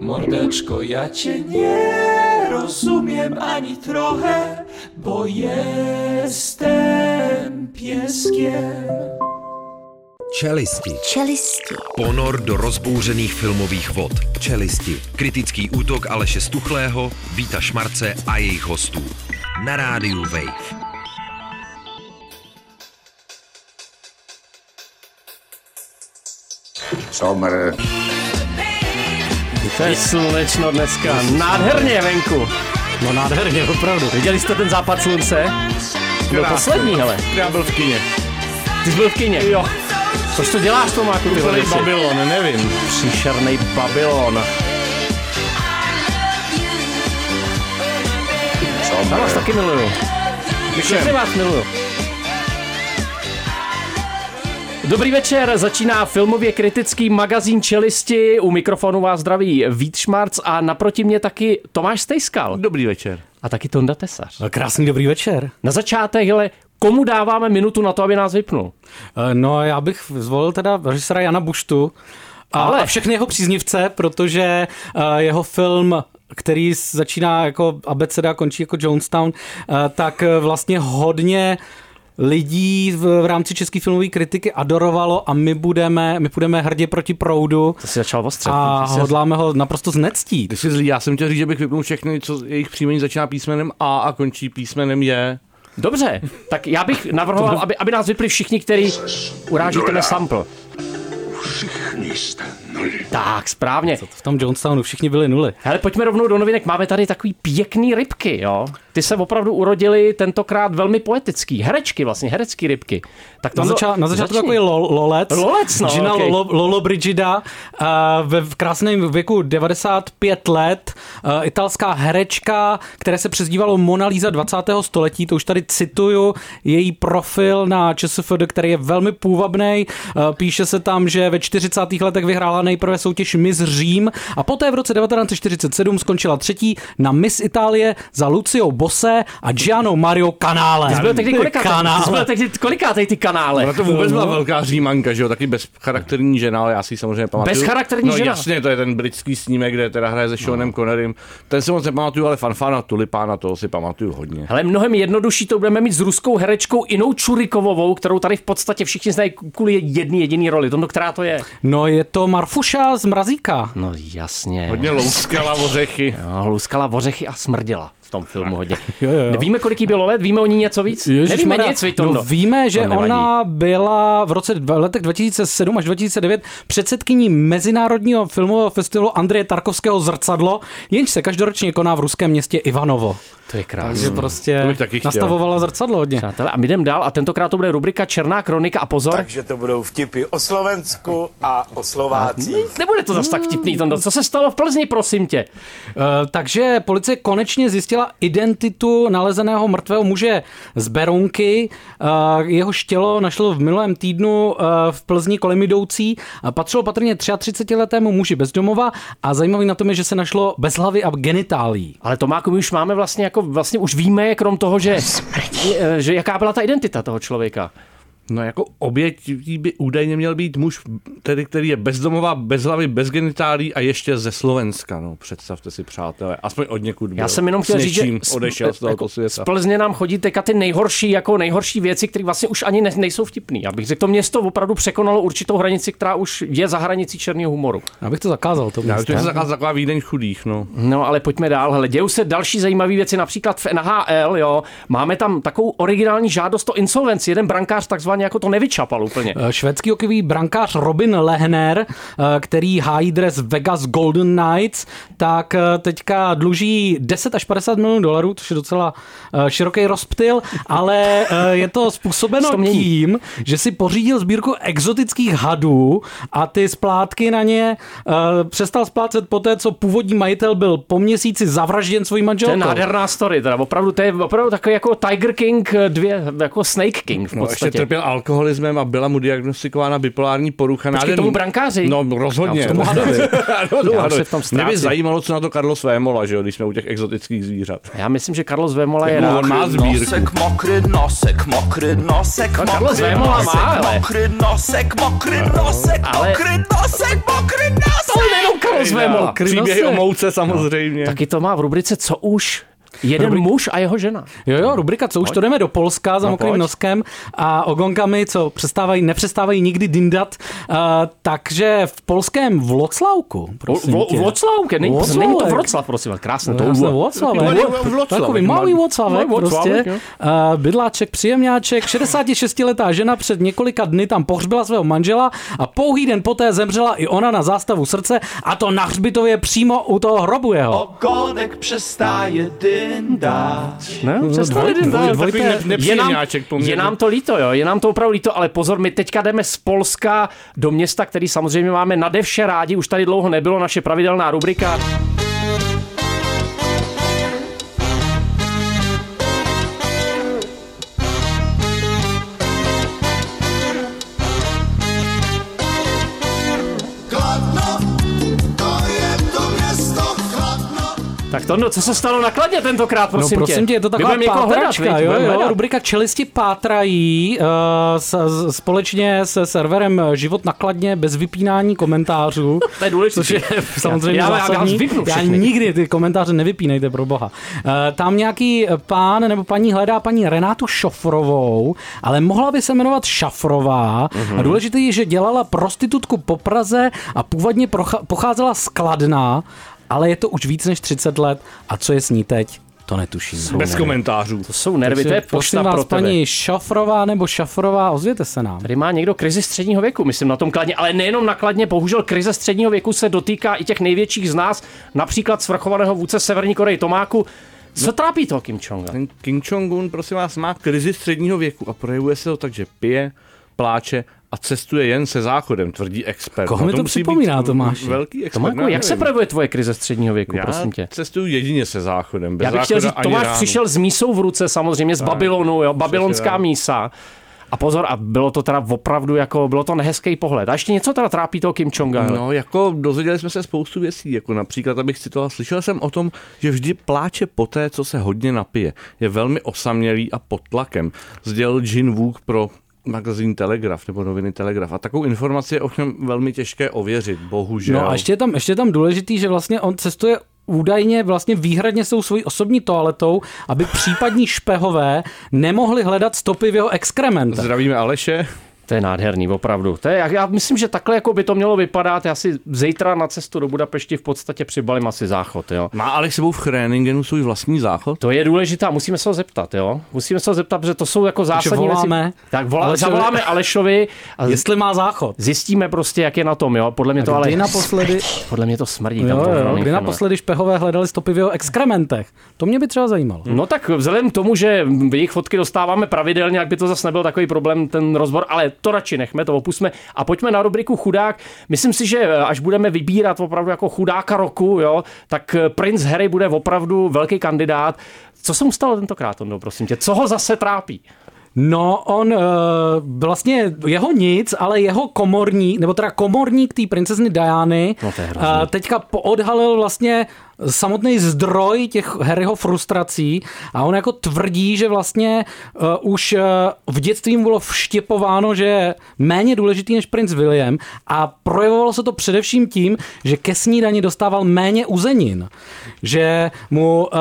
Mordeczko, ja cię nie rozumiem ani trochę, bo jestem pieskiem. Čelisti. Čelisti. Ponor do rozbouřených filmových vod. Čelisti. Kritický útok Aleše Stuchlého, Víta Šmarce a jejich hostů. Na rádiu Wave. Sommer. To je slunečno dneska. Nádherně venku. No nádherně, opravdu. Viděli jste ten západ slunce? Byl poslední, hele. Já byl v kině. Ty jsi byl v kině. Jo, Proč to děláš, Tomáku, ty úplný? Babylon, nevím. Příšernej Babylon. Já vás taky miluju. Všechny vás miluju. Dobrý večer, začíná filmově kritický magazín Čelisti. U mikrofonu vás zdraví Vít Šmarc a naproti mě taky Tomáš Stejskal. Dobrý večer. A taky Tonda Tesař. Krásný dobrý večer. Na začátek, hele, komu dáváme minutu na to, aby nás vypnul? Eh, No já bych zvolil teda režisera Jana Buštu a, Ale- a všechny jeho příznivce, protože eh, jeho film který začíná jako abeceda, končí jako Jonestown, eh, tak vlastně hodně lidí v, v rámci české filmové kritiky adorovalo a my budeme, my budeme hrdě proti proudu To si začal ostřet. a jsi- hodláme ho naprosto znectít. Ty jsi zlý, já jsem chtěl říct, že bych vypnul všechny, co jejich příjmení začíná písmenem A a končí písmenem J. Dobře, tak já bych navrhoval, aby, aby nás vypli všichni, kteří uráží ten sample. Všichni jste nuly. Tak, správně. V tom Jonestownu všichni byli nuly. Hele, pojďme rovnou do novinek. Máme tady takový pěkný rybky, jo. Ty se opravdu urodily tentokrát velmi poetický. Herečky vlastně, herecký rybky. Tak to Na, zača- na začátku takový lo- lolec. Lolec, no, Gina okej. Lolo, Lolo Brigida uh, ve v krásném věku 95 let. Uh, italská herečka, které se přezdívalo Mona Lisa 20. století. To už tady cituju její profil na ČSFD, který je velmi půvabný. Uh, píše se tam, že ve 40. letech vyhrála nejprve soutěž Miss Řím a poté v roce 1947 skončila třetí na Miss Itálie za Lucio Bosse a Giano Mario Canale. Ty jsi byl tehdy Canale. tehdy kolikátej ty kanále? Ona to vůbec byla velká římanka, že jo, taky bezcharakterní žena, ale já si samozřejmě pamatuju. Bezcharakterní no, žena? jasně, to je ten britský snímek, kde teda hraje se Seanem Connerym. Ten si moc nepamatuju, ale fanfána Tulipána, toho si pamatuju hodně. Hele, mnohem jednodušší to budeme mít s ruskou herečkou Inou Čurikovovou, kterou tady v podstatě všichni znají kvůli jedný jediný roli. Tondo, která to je? No je to Marfuša z Mrazíka. No jasně. Hodně louskala ořechy. No, luskala ořechy a smrděla tom filmu hodně. Jo, jo, jo. Nevíme, kolik jí bylo let, víme o ní něco víc? Nevíme Ježišmarja, nic, Vitondo. no, víme, že ona byla v roce v letech 2007 až 2009 předsedkyní Mezinárodního filmového festivalu Andreje Tarkovského Zrcadlo, jenž se každoročně koná v ruském městě Ivanovo. To je krásné. Takže prostě nastavovala zrcadlo hodně. Přátelé, a my jdem dál a tentokrát to bude rubrika Černá kronika a pozor. Takže to budou vtipy o Slovensku a o Slovácích. Nebude to zas tak vtipný, Tondo. Co se stalo v Plzni, prosím tě? Eh, takže policie konečně zjistila identitu nalezeného mrtvého muže z Berounky. Eh, jeho tělo našlo v minulém týdnu eh, v Plzni kolem jdoucí. Eh, Patřilo patrně 33-letému muži bezdomova a zajímavý na tom je, že se našlo bez hlavy a genitálí. Ale Tomáku, my už máme vlastně jako, vlastně už víme, krom toho, že, že jaká byla ta identita toho člověka. No jako oběť by údajně měl být muž, tedy, který je bezdomová, bez hlavy, bez genitálí a ještě ze Slovenska. No, představte si, přátelé. Aspoň od někud byl. Já jsem jenom chtěl říct, že odešel z tohoto jako světa. z Plzně nám chodí teďka ty nejhorší, jako nejhorší věci, které vlastně už ani ne, nejsou vtipný. Já bych řekl, to město opravdu překonalo určitou hranici, která už je za hranicí černého humoru. Já bych to zakázal. To Já město. to je taková, Vídeň chudých, no. No ale pojďme dál. Hele, dějou se další zajímavé věci, například v NHL, jo. Máme tam takovou originální žádost o insolvenci. Jeden brankář takzvaně jako to nevyčapal úplně. Eh, Švédský hokejový brankář Robin Lehner, eh, který hájí dres Vegas Golden Knights, tak eh, teďka dluží 10 až 50 milionů dolarů, což je docela široký rozptyl, ale je to způsobeno tím, že si pořídil sbírku exotických hadů a ty splátky na ně přestal splácet poté, co původní majitel byl po měsíci zavražděn svojí To je manželkou. nádherná story, teda opravdu, to je opravdu takový jako Tiger King 2, jako Snake King v no ještě podstatě. trpěl alkoholismem a byla mu diagnostikována bipolární porucha. Počkej, Nádherný- tomu brankáři? No rozhodně. Já v tom hadovi. Tomu Já hadovi. se v tom Mě by zajímalo, co na to Carlos Vémola, že jo, když jsme u těch exotických zvířat. Já myslím, že Carlos Vémola je No, rád. on má sbírku. mokry nosek, mokry nosek, No, Carlos Vémola má, ale- mokry nosek, mokry nosek, Ale- mokry nosek, mokry nosek. rozvémol. Příběhy o mouce samozřejmě. Taky to má v rubrice Co už? Jeden Rubrik- muž a jeho žena. Jo, jo, rubrika, co už to jdeme do Polska za No, mokrým pojď. noskem a ogonkami, co přestávají, nepřestávají nikdy dindat. Uh, takže v polském Vloclavku, prosím tě. Vroclavke, není, není to Vroclav, prosím, vás, krásné to. Malý Vroclavek, Takový malý- Vroclavek, prostě. Uh, bydláček, příjemňáček, 66-letá žena před několika dny tam pohřbila svého manžela a pouhý den poté zemřela i ona na zástavu srdce a to na hřbitově přímo u toho hrobu jeho. Ogonek přestaje dyndat. Ne, přestali dvoj- jdem, dvoj- ne, dvoj- Takový to je- ne- je nám, je nám to líto, jo, je nám to opravdu líto, ale pozor, my teďka jdeme z Polska do města, který samozřejmě máme nade vše rádi, už tady dlouho nebylo, naše pravidelná rubrika. Tak to, no, co se stalo na kladně tentokrát, No prosím, prosím tě, je to taková hledat, pátračka, viď? jo, jo, hledat. rubrika Čelisti pátrají uh, s, s, společně se serverem Život nakladně bez vypínání komentářů. To je důležité. Což je samozřejmě já, já, já, já nikdy ty komentáře nevypínejte, pro boha. Uh, tam nějaký pán nebo paní hledá paní Renátu Šofrovou, ale mohla by se jmenovat Šafrová. Mhm. A důležité je, že dělala prostitutku po Praze a původně procha- pocházela z Kladna, ale je to už víc než 30 let. A co je s ní teď? To netuším. Bez komentářů. To jsou nervy, to je pošta vás, pro tebe. paní Šafrová nebo Šafrová, ozvěte se nám. Tady má někdo krizi středního věku, myslím na tom kladně, ale nejenom na kladně, bohužel krize středního věku se dotýká i těch největších z nás, například svrchovaného vůdce Severní Koreji Tomáku. Co trápí toho Kim Jonga? Ten Kim Jong-un, prosím vás, má krizi středního věku a projevuje se to tak, že pije, pláče a cestuje jen se záchodem, tvrdí expert. Koho mi to být připomíná, Tomáši? Velký expert. Tomáku, no, jak se projevuje tvoje krize středního věku, Já prosím tě? cestuju jedině se záchodem. Bez Já bych chtěl říct, Tomáš ráno. přišel s mísou v ruce, samozřejmě z Babylonu, jo, babylonská tak. mísa. A pozor, a bylo to teda opravdu jako, bylo to nehezký pohled. A ještě něco teda trápí toho Kim Jonga. No, jako dozvěděli jsme se spoustu věcí, jako například, abych citoval, slyšel jsem o tom, že vždy pláče poté, co se hodně napije. Je velmi osamělý a pod tlakem. Sdělil Jin Wook pro magazín Telegraf nebo noviny Telegraf. A takovou informaci je ovšem velmi těžké ověřit, bohužel. No a ještě je tam, ještě je tam důležitý, že vlastně on cestuje údajně vlastně výhradně s tou svojí osobní toaletou, aby případní špehové nemohli hledat stopy v jeho exkrementech. Zdravíme Aleše. To je nádherný, opravdu. To je, já, myslím, že takhle jako by to mělo vypadat. Já si zítra na cestu do Budapešti v podstatě přibalím asi záchod, jo. Má Aleš sebou v Chréningenu svůj vlastní záchod? To je důležité, musíme se ho zeptat, jo. Musíme se ho zeptat, protože to jsou jako zásadní voláme věci. Tak volá, Alešovi. zavoláme Alešovi a Jestli má záchod. zjistíme prostě, jak je na tom, jo. Podle mě to ale... Kdy naposledy, Podle mě to smrdí. jo, tam to jo, ohromný kdy naposledy špehové hledali stopy v jeho exkrementech. To mě by třeba zajímalo. No tak vzhledem k tomu, že jejich fotky dostáváme pravidelně, jak by to zase nebyl takový problém, ten rozbor, ale to radši nechme, to opusme a pojďme na rubriku chudák. Myslím si, že eh, až budeme vybírat opravdu jako chudáka roku, jo, tak eh, Prince Harry bude opravdu velký kandidát. Co se mu stalo tentokrát, Tondo, prosím tě? Co ho zase trápí? No, on uh, vlastně jeho nic, ale jeho komorník, nebo teda komorník té princezny Diany, No uh, teďka poodhalil vlastně samotný zdroj těch Harryho frustrací a on jako tvrdí, že vlastně uh, už uh, v dětství mu bylo vštěpováno, že je méně důležitý než princ William a projevovalo se to především tím, že ke snídani dostával méně uzenin. Že mu uh,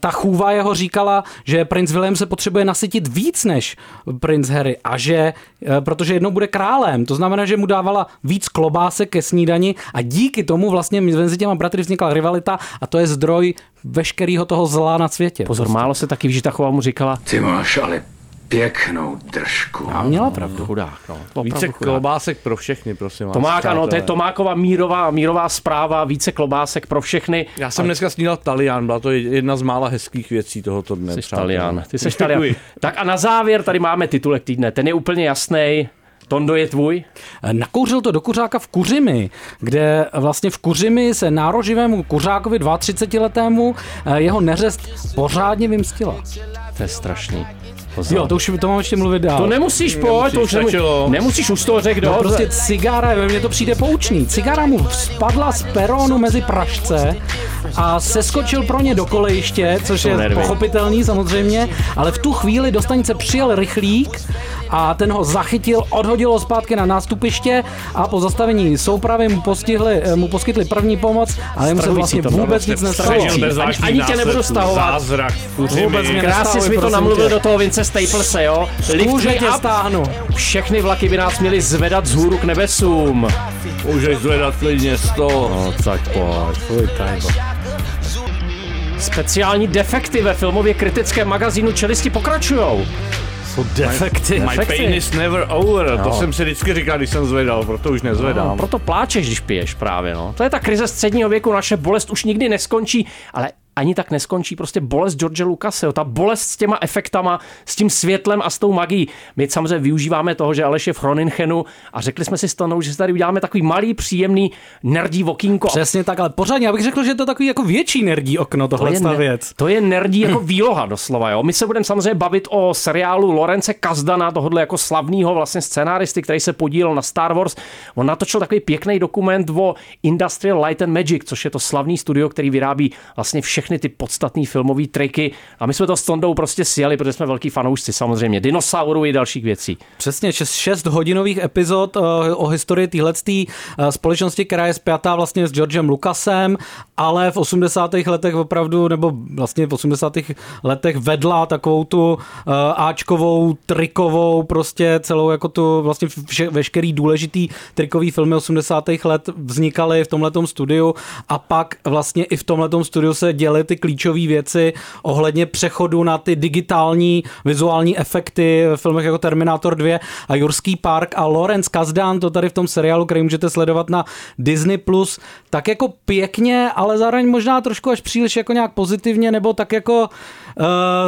ta chůva jeho říkala, že princ William se potřebuje nasytit víc než princ Harry a že, uh, protože jednou bude králem, to znamená, že mu dávala víc klobásek ke snídani a díky tomu vlastně mezi těma bratry vznikla rivalita a to je zdroj veškerého toho zla na světě. Pozor, málo se taky Žitachová mu říkala, Ty máš ale pěknou držku. A měla pravdu. chudák, no. Opravdu Více chudák. klobásek pro všechny, prosím vás. Tomák, ano, to je. Tomáková mírová, mírová zpráva, více klobásek pro všechny. Já jsem dneska snídal Talian, byla to jedna z mála hezkých věcí tohoto dne. Jsi. Talian. Ty jsi Talian. Tak a na závěr tady máme titulek týdne. Ten je úplně jasný. Tondo je tvůj. Nakouřil to do kuřáka v Kuřimi, kde vlastně v Kuřimi se nároživému kuřákovi 32-letému jeho neřest pořádně vymstila. To je strašný. Pozor. Jo, to už to mám ještě mluvit dál. to nemusíš, pojď, to už nemu, stačilo. nemusíš ustořek, No do. prostě cigára, mně to přijde poučný. Cigára mu spadla z peronu mezi pražce a seskočil pro ně do kolejiště, což je nervy. pochopitelný samozřejmě, ale v tu chvíli do stanice přijel rychlík a ten ho zachytil, odhodil ho zpátky na nástupiště a po zastavení soupravy mu, postihli, eh, mu poskytli první pomoc, ale jemu se vlastně vůbec nic nestalo. Ani, ani tě nebudu stahovat. Zázrak, Vůbec mě Krásně jsi mi to namluvil tě. do toho Vince Staplese, jo? Lift tě stáhnu. Všechny vlaky by nás měly zvedat z hůru k nebesům. Můžeš zvedat klidně 100. No tak pojď, pojď tajbo. Speciální defekty ve filmově kritickém magazínu Čelisti pokračujou. Jsou defekty. My Efekty. pain is never over. To No. jsem si vždycky říkal, když jsem zvedal, proto už nezvedám. No, proto pláčeš, když piješ právě, no. To je ta krize středního věku, naše bolest už nikdy neskončí, ale ani tak neskončí prostě bolest George Lucase, jo. ta bolest s těma efektama, s tím světlem a s tou magií. My samozřejmě využíváme toho, že Aleš je v Hroninchenu a řekli jsme si s že si tady uděláme takový malý, příjemný nerdí okýnko. Přesně tak, ale pořádně, já bych řekl, že je to takový jako větší nerdí okno, To tohle je, ta ne- věc. to je nerdí jako výloha doslova. Jo. My se budeme samozřejmě bavit o seriálu Lorence Kazdana, tohohle jako slavného vlastně scénáristy, který se podílel na Star Wars. On natočil takový pěkný dokument o Industrial Light and Magic, což je to slavný studio, který vyrábí vlastně všechny ty podstatné filmové triky. A my jsme to s Tondou prostě sjeli, protože jsme velký fanoušci samozřejmě dinosaurů i dalších věcí. Přesně, 6 hodinových epizod uh, o historii téhle uh, společnosti, která je spjatá vlastně s Georgem Lucasem, ale v 80. letech opravdu, nebo vlastně v 80. letech vedla takovou tu uh, Ačkovou, trikovou, prostě celou jako tu vlastně vše, veškerý důležitý trikový filmy 80. let vznikaly v tomhletom studiu a pak vlastně i v tomhletom studiu se děly ty klíčové věci ohledně přechodu na ty digitální vizuální efekty v filmech jako Terminator 2 a Jurský park a Lawrence Kasdan, to tady v tom seriálu, který můžete sledovat na Disney+, Plus, tak jako pěkně, ale zároveň možná trošku až příliš jako nějak pozitivně, nebo tak jako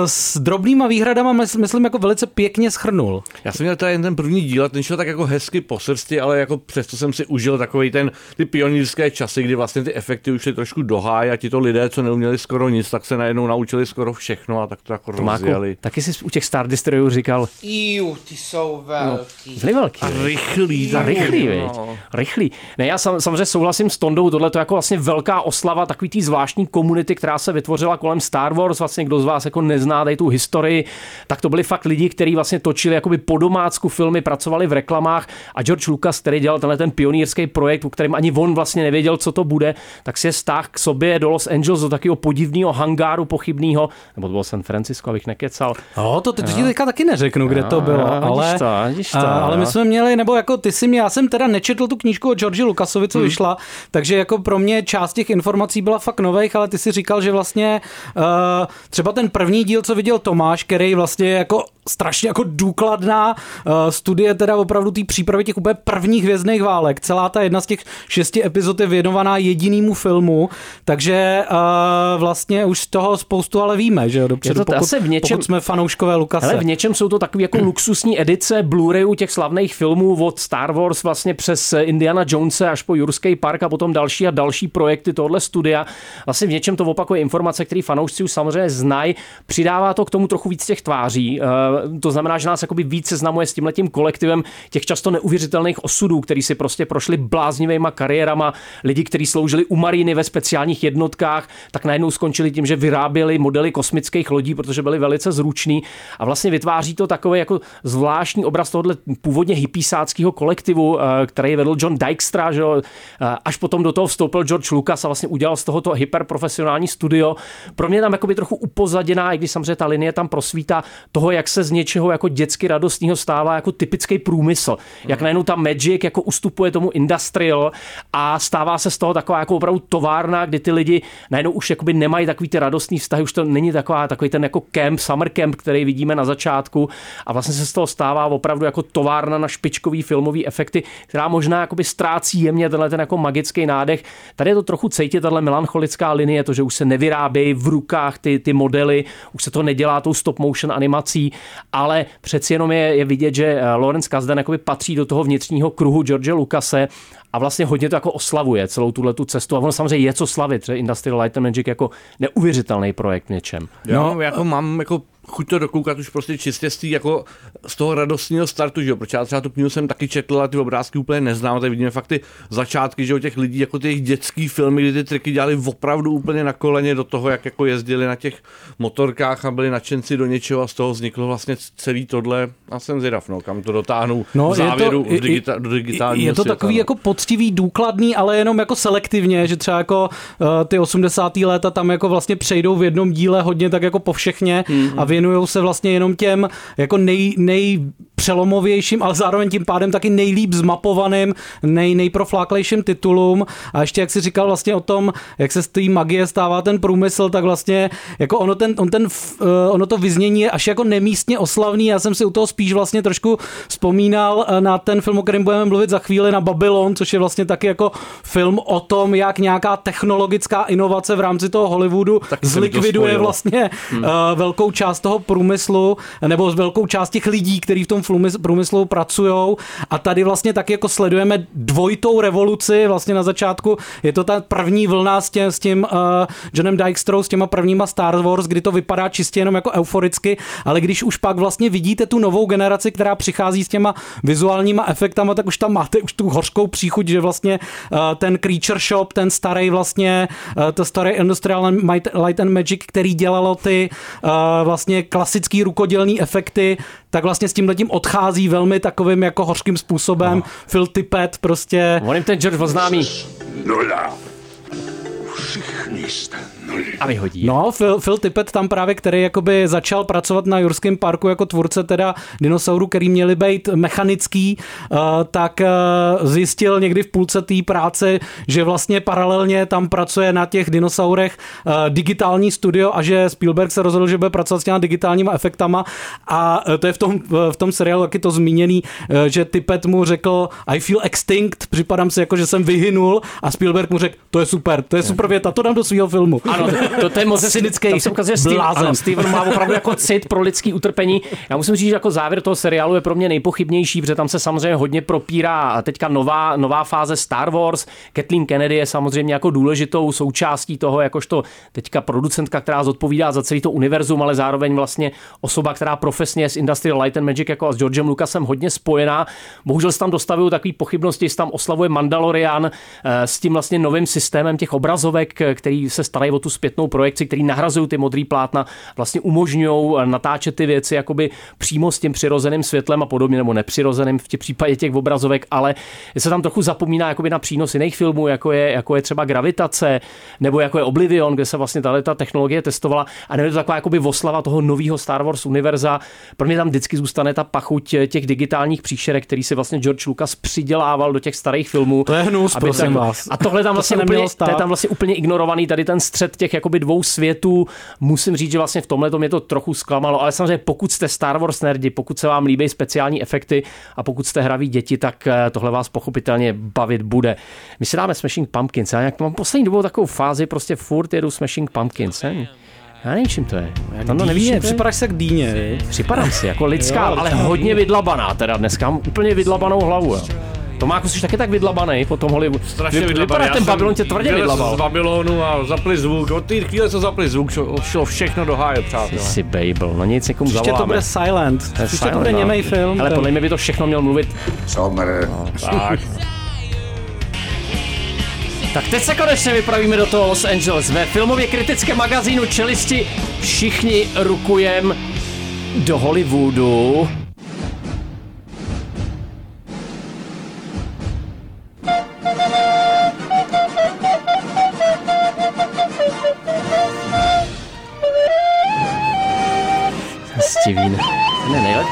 s drobnýma výhradama, mys- myslím, jako velice pěkně schrnul. Já jsem měl tady jen ten první díl a ten šel tak jako hezky po srsti, ale jako přesto jsem si užil takový ten, ty pionýrské časy, kdy vlastně ty efekty už šly trošku do háje a ti to lidé, co neuměli skoro nic, tak se najednou naučili skoro všechno a tak to jako Tomáku, rozjeli. taky jsi u těch Star Destroyerů říkal, Iu, ty jsou velký. byli velký. A rychlý. A rychlý, no. Rychlý. Ne, já sam, samozřejmě souhlasím s Tondou, tohle to je jako vlastně velká oslava takový té zvláštní komunity, která se vytvořila kolem Star Wars, vlastně kdo z vás jako nezná tady tu historii, tak to byli fakt lidi, kteří vlastně točili jakoby po domácku filmy, pracovali v reklamách a George Lucas, který dělal tenhle ten pionýrský projekt, u kterém ani on vlastně nevěděl, co to bude, tak si je stáh k sobě do Los Angeles, do takového podivného hangáru pochybného, nebo to bylo San Francisco, abych nekecal. No, to, to ti teďka taky neřeknu, kde to bylo, vidíš ale, to, to, a, ale my jsme měli, nebo jako ty si mě, já jsem teda nečetl tu knížku o Georgi Lucasovi, co hmm. vyšla, takže jako pro mě část těch informací byla fakt nových, ale ty si říkal, že vlastně uh, třeba ten první díl, co viděl Tomáš, který vlastně je jako strašně jako důkladná uh, studie teda opravdu té přípravy těch úplně prvních hvězdných válek. Celá ta jedna z těch šesti epizod je věnovaná jedinému filmu, takže uh, vlastně už z toho spoustu ale víme, že jo, dopředu, Je to pokud, zase v něčem- pokud jsme fanouškové Lukase. Ale v něčem jsou to takové jako luxusní edice Blu-rayů těch slavných filmů od Star Wars vlastně přes Indiana Jonese až po Jurský park a potom další a další projekty tohle studia. Vlastně v něčem to opakuje informace, které fanoušci už samozřejmě znají. Přidává to k tomu trochu víc těch tváří. Eh, To znamená, že nás jakoby víc seznamuje s tímhletím kolektivem těch často neuvěřitelných osudů, který si prostě prošli bláznivýma kariérama, lidi, kteří sloužili u Mariny ve speciálních jednotkách, tak najednou skončili tím, že vyráběli modely kosmických lodí, protože byli velice zruční a vlastně vytváří to takový jako zvláštní obraz tohohle původně hypísáckého kolektivu, eh, který vedl John Dykstra, že jo, eh, až potom do toho vstoupil George Lucas a vlastně udělal z tohoto hyperprofesionální studio. Pro mě tam jakoby trochu upozaděná, i když samozřejmě ta linie tam prosvítá toho, jak se z něčeho jako dětsky radostného stává jako typický průmysl. Jak najednou ta Magic jako ustupuje tomu industrial a stává se z toho taková jako opravdu továrna, kdy ty lidi najednou už jakoby nemají takový ty radostný vztahy, už to není taková, takový ten jako camp, summer camp, který vidíme na začátku a vlastně se z toho stává opravdu jako továrna na špičkový filmový efekty, která možná jakoby ztrácí jemně tenhle ten jako magický nádech. Tady je to trochu cítit, tahle melancholická linie, to, že už se nevyrábějí v rukách ty, ty modely, už se to nedělá tou stop motion animací, ale přeci jenom je, je vidět, že eh, Lawrence Kasdan jakoby patří do toho vnitřního kruhu George Lucase a vlastně hodně to jako oslavuje celou tuhle tu cestu. A ono samozřejmě je co slavit, že Industrial Light and Magic jako neuvěřitelný projekt v něčem. No, jako mám jako chuť to dokoukat už prostě čistě z, tý, jako, z toho radostného startu, že jo? Protože já třeba tu knihu jsem taky četl a ty obrázky úplně neznám, tady vidíme fakt ty začátky, že jo, těch lidí, jako ty jejich dětský filmy, kdy ty triky dělali opravdu úplně na koleně do toho, jak jako jezdili na těch motorkách a byli nadšenci do něčeho a z toho vzniklo vlastně celý tohle a jsem zvědav, no, kam to dotáhnou No, v závěru je to, v digita, do digitálního Je to světa, takový no. jako poctivý, důkladný, ale jenom jako selektivně, že třeba jako uh, ty 80. léta tam jako vlastně přejdou v jednom díle hodně tak jako povšechně Mhm. a věnují se vlastně jenom těm jako nej, nej přelomovějším, ale zároveň tím pádem taky nejlíp zmapovaným, nej, nejprofláklejším titulům. A ještě jak si říkal vlastně o tom, jak se z té magie stává ten průmysl, tak vlastně jako ono, ten, on ten, eh, ono to vyznění je až jako nemístně oslavný. Já jsem si u toho spíš vlastně trošku vzpomínal eh, na ten film, o kterém budeme mluvit za chvíli, na Babylon, což je vlastně taky jako film o tom, jak nějaká technologická inovace v rámci toho Hollywoodu Tak zlikviduje vlastně hmm. velkou část toho průmyslu, nebo velkou část těch lidí, kteří v tom průmyslu- pracují. A tady vlastně taky jako sledujeme dvojitou revoluci vlastně na začátku. Je to ta první vlna s tím, s tím uh, Johnem Dykestrou, s těma prvníma Star Wars, kdy to vypadá čistě jenom jako euforicky, ale když už pak vlastně vidíte tu novou generaci, která přichází s těma vizuálníma efektama, tak už tam máte už tu hořkou příchuť, že vlastně uh, ten Creature Shop, ten starý vlastně, uh, to starý Industrial Light and Magic, který dělalo ty uh, vlastně klasický rukodělný efekty, tak vlastně s tím letím odchází velmi takovým jako hořkým způsobem. No. Phil Tippett prostě... On jim ten George oznámí Nula. Všichni jste. A vyhodí. No, Phil, Phil Tippett tam právě, který jakoby začal pracovat na Jurském parku jako tvůrce teda dinosaurů, který měli být mechanický, uh, tak uh, zjistil někdy v půlce té práce, že vlastně paralelně tam pracuje na těch dinosaurech uh, digitální studio a že Spielberg se rozhodl, že bude pracovat s těma digitálníma efektama a to je v tom, v tom seriálu taky to zmíněný, že Tippett mu řekl I feel extinct, připadám si jako, že jsem vyhynul a Spielberg mu řekl, to je super, to je super věta, to dám do svého filmu. Ano, to, to, je moc Cynický Tam se ukazuje, Steve, blázen. Steven má opravdu jako cit pro lidský utrpení. Já musím říct, že jako závěr toho seriálu je pro mě nejpochybnější, protože tam se samozřejmě hodně propírá teďka nová, nová fáze Star Wars. Kathleen Kennedy je samozřejmě jako důležitou součástí toho, jakožto teďka producentka, která zodpovídá za celý to univerzum, ale zároveň vlastně osoba, která profesně s Industrial Light and Magic jako a s Georgem Lucasem hodně spojená. Bohužel se tam dostavují takové pochybnosti, jestli tam oslavuje Mandalorian eh, s tím vlastně novým systémem těch obrazovek, který se starají o tu zpětnou projekci, který nahrazují ty modrý plátna, vlastně umožňují natáčet ty věci jakoby přímo s tím přirozeným světlem a podobně, nebo nepřirozeným v těch případě těch obrazovek, ale se tam trochu zapomíná jakoby na přínos jiných filmů, jako je, jako je třeba Gravitace, nebo jako je Oblivion, kde se vlastně tahle ta technologie testovala a nebo je to taková jakoby oslava toho nového Star Wars univerza. Pro mě tam vždycky zůstane ta pachuť těch digitálních příšerek, který si vlastně George Lucas přidělával do těch starých filmů. To je hnus, prosím tak- vás. A tohle tam vlastně úplně, nemělo stát. to je tam vlastně úplně ignorovaný, tady ten střed těch jakoby dvou světů. Musím říct, že vlastně v tomhle mě to trochu zklamalo, ale samozřejmě pokud jste Star Wars nerdi, pokud se vám líbí speciální efekty a pokud jste hraví děti, tak eh, tohle vás pochopitelně bavit bude. My si dáme Smashing Pumpkins. Já mám poslední dobou takovou fázi, prostě furt jedu Smashing Pumpkins. Ne? Já nevím, čím to je. Tam to nevíš, to připadáš se k dýně? Připadám si jako lidská, Jo, ale hodně vydlabaná teda dneska. Mám úplně vydlabanou hlavu. Jo. Tomáku, jsi taky tak vydlabaný po tom Hollywoodu. Strašně Vy- vydlabaný. Vypadá, Já ten jsem Babylon tě tvrdě vydlabal. z Babylonu a zapli zvuk. Od té chvíle, co zapli zvuk, šlo, šlo všechno do háje, přátelé. Jsi Babel, no nic, někomu Příště to bude silent. To je Příště to silent, bude no. němej film. Ale podle mě by to všechno měl mluvit. Somr. Tak. Tak teď se konečně vypravíme do toho Los Angeles. Ve filmově kritickém magazínu Čelisti všichni rukujem do Hollywoodu.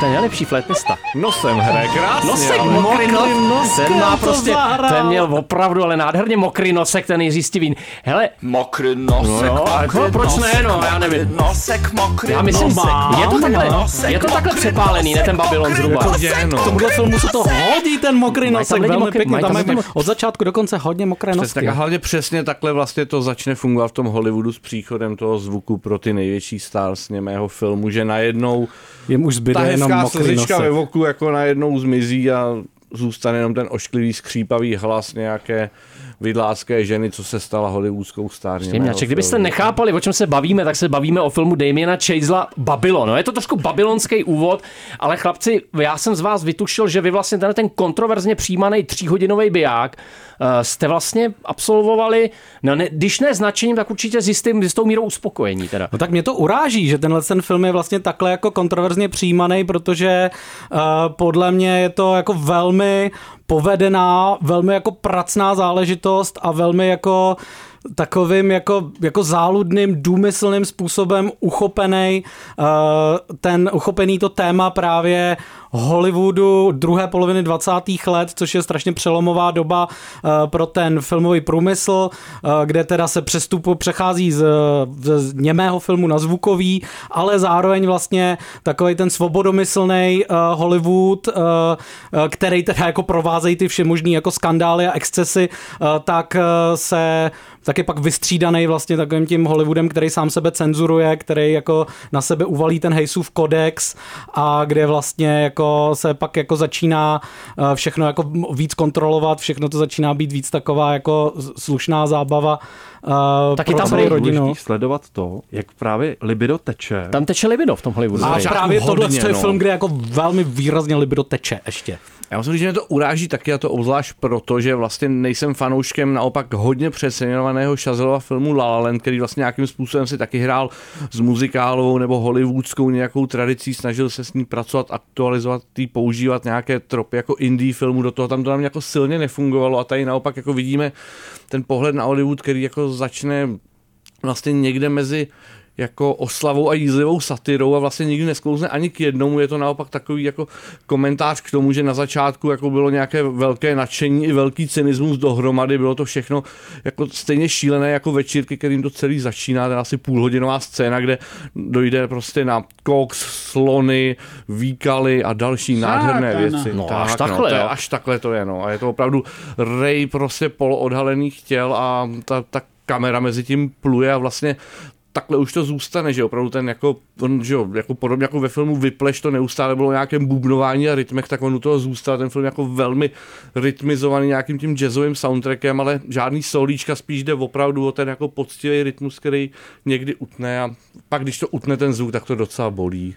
Ten nejlepší flétnista. Nosem hraje krásně. Nosek ale- mokrý nos, noskem ten má to prostě, zahrál. ten měl opravdu, ale nádherně mokrý nosek, ten Jiří Stivín. Hele, Mokrý nosek, No, mokrý jako proč ne, no, já nevím. Nosek, mokrý já myslím, nosek. je to takhle, Nosek, je to takhle mokrý přepálený, ne nosek, ten Babylon mokrý zhruba. nosek, Je, no. K tomuhle filmu se to hodí, ten mokrý nosek, velmi mokrý- Tam tam od začátku do konce hodně mokré nosky. tak a hlavně přesně takhle vlastně to začne fungovat v tom Hollywoodu s příchodem toho zvuku pro ty největší stars němého filmu, že najednou Jim už zbyde ta jenom slzička ve voku jako najednou zmizí a zůstane jenom ten ošklivý skřípavý hlas nějaké vidlácké ženy, co se stala hollywoodskou. Štěmňáček, kdybyste nechápali, o čem se bavíme, tak se bavíme o filmu Damiena Chazela Babylon. No, je to trošku babylonský úvod, ale chlapci, já jsem z vás vytušil, že vy vlastně ten, ten kontroverzně přijímaný tříhodinový biják jste vlastně absolvovali, no ne, když ne značením, tak určitě s, jistým, s jistou mírou uspokojení. Teda. No tak mě to uráží, že tenhle ten film je vlastně takhle jako kontroverzně přijímaný, protože uh, podle mě je to jako velmi povedená, velmi jako pracná záležitost a velmi jako takovým jako, jako záludným, důmyslným způsobem uchopený uh, ten uchopený to téma právě Hollywoodu druhé poloviny 20. let, což je strašně přelomová doba uh, pro ten filmový průmysl, uh, kde teda se přestupu přechází z, z němého filmu na zvukový, ale zároveň vlastně takový ten svobodomyslný uh, Hollywood, který teda jako provázejí ty všemožný jako skandály a excesy, tak se tak je pak vystřídaný vlastně takovým tím Hollywoodem, který sám sebe cenzuruje, který jako na sebe uvalí ten Hejsův kodex a kde vlastně jako se pak jako začíná eh, všechno jako víc kontrolovat, všechno to začíná být víc taková jako slušná zábava Uh, Taky tam je rodinu. sledovat to, jak právě libido teče. Tam teče libido v tom Hollywoodu. A právě tohle je no. film, kde jako velmi výrazně libido teče ještě. Já myslím, že mě to uráží taky a to obzvlášť proto, že vlastně nejsem fanouškem naopak hodně přeceňovaného Šazelova filmu La La Land, který vlastně nějakým způsobem si taky hrál s muzikálovou nebo hollywoodskou nějakou tradicí, snažil se s ní pracovat, aktualizovat, tý, používat nějaké tropy jako indie filmu, do toho tam to nám jako silně nefungovalo a tady naopak jako vidíme ten pohled na Hollywood, který jako začne vlastně někde mezi jako oslavou a jízlivou satirou a vlastně nikdy nesklouzne ani k jednomu. Je to naopak takový jako komentář k tomu, že na začátku jako bylo nějaké velké nadšení i velký cynismus dohromady. Bylo to všechno jako stejně šílené jako večírky, kterým to celý začíná. Teda asi půlhodinová scéna, kde dojde prostě na koks, slony, výkaly a další Sáka, nádherné věci. No, tak, až no, takhle, no, to je, až takhle to je. No. A je to opravdu rej prostě poloodhalených těl a ta, ta kamera mezi tím pluje a vlastně takhle už to zůstane, že opravdu ten jako, on, že jo, jako podobně jako ve filmu Vypleš to neustále bylo nějakém bubnování a rytmech, tak on u toho zůstal ten film jako velmi rytmizovaný nějakým tím jazzovým soundtrackem, ale žádný solíčka, spíš jde opravdu o ten jako poctivý rytmus, který někdy utne a pak když to utne ten zvuk, tak to docela bolí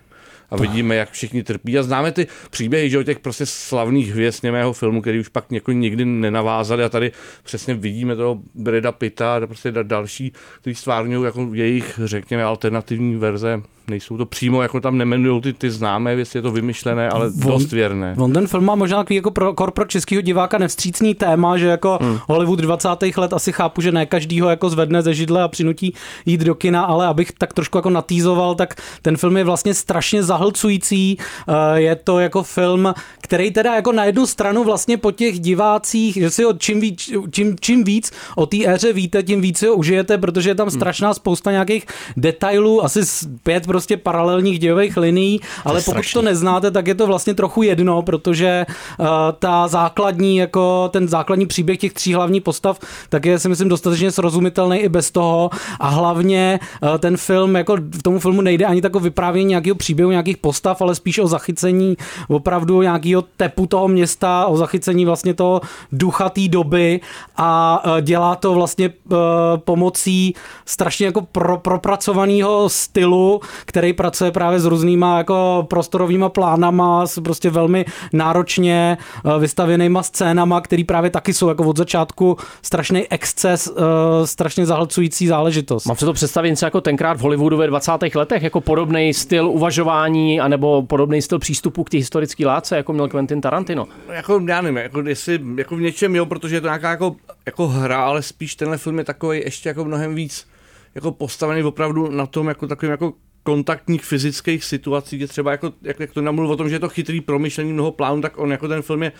a vidíme, jak všichni trpí. A známe ty příběhy, že o těch prostě slavných hvězd němého filmu, který už pak někoho nikdy nenavázali a tady přesně vidíme toho Breda Pitta a prostě další, kteří stvárňují jako jejich, řekněme, alternativní verze nejsou to přímo, jako tam nemenují ty, ty známé věci, je to vymyšlené, ale on, dost věrné. On ten film má možná takový jako pro, kor pro českého diváka nevstřícný téma, že jako hmm. Hollywood 20. let asi chápu, že ne každý ho jako zvedne ze židle a přinutí jít do kina, ale abych tak trošku jako natýzoval, tak ten film je vlastně strašně zahlcující. Eh, je to jako film, který teda jako na jednu stranu vlastně po těch divácích, že si ho čím víc, čím, čím víc o té éře víte, tím víc si ho užijete, protože je tam hmm. strašná spousta nějakých detailů, asi pět prostě paralelních dějových linií, ale pokud strašný. to neznáte, tak je to vlastně trochu jedno, protože uh, ta základní, jako ten základní příběh těch tří hlavních postav, tak je si myslím dostatečně srozumitelný i bez toho a hlavně uh, ten film, jako v tomu filmu nejde ani tako vyprávění nějakého příběhu, nějakých postav, ale spíš o zachycení opravdu nějakého tepu toho města, o zachycení vlastně toho ducha té doby a uh, dělá to vlastně uh, pomocí strašně jako pro, propracovaného stylu, který pracuje právě s různýma jako prostorovýma plánama, s prostě velmi náročně eh, vystavěnýma scénama, který právě taky jsou jako od začátku strašný exces, strašně zahlcující záležitost. Mám se to představit jako tenkrát v Hollywoodu ve 20. letech, jako podobný styl uvažování, anebo podobný styl přístupu k té historické látce, jako měl Quentin Tarantino. No, jako, já nevím, jako, jestli, jako v něčem jo, protože je to nějaká jako, jako hra, ale spíš tenhle film je takový ještě jako mnohem víc jako postavený opravdu na tom jako takovým jako kontaktních fyzických situací, kde třeba jako, jak, jak to namluvil o tom, že je to chytrý promyšlení mnoho plánů, tak on jako ten film je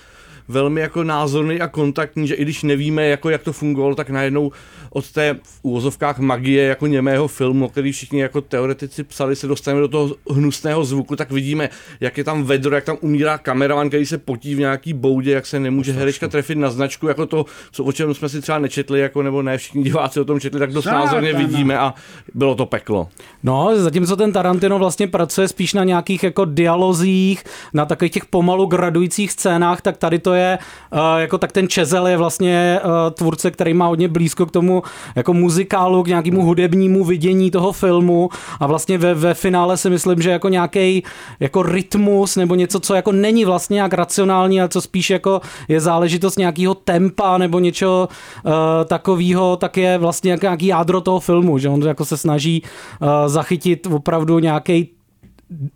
velmi jako názorný a kontaktní, že i když nevíme, jako jak to fungovalo, tak najednou od té v úvozovkách magie jako němého filmu, který všichni jako teoretici psali, se dostaneme do toho hnusného zvuku, tak vidíme, jak je tam vedro, jak tam umírá kameraman, který se potí v nějaký boudě, jak se nemůže herečka trefit na značku, jako to, co, o čem jsme si třeba nečetli, jako nebo ne všichni diváci o tom četli, tak dost názorně vidíme a bylo to peklo. No, zatímco ten Tarantino vlastně pracuje spíš na nějakých jako dialozích, na takových těch pomalu gradujících scénách, tak tady to je je, uh, jako tak ten Čezel je vlastně uh, tvůrce, který má hodně blízko k tomu jako muzikálu, k nějakému hudebnímu vidění toho filmu. A vlastně ve, ve finále si myslím, že jako nějaký jako rytmus nebo něco, co jako není vlastně nějak racionální, ale co spíš jako je záležitost nějakého tempa nebo něčeho uh, takového, tak je vlastně nějaký jádro toho filmu, že on jako se snaží uh, zachytit opravdu nějaký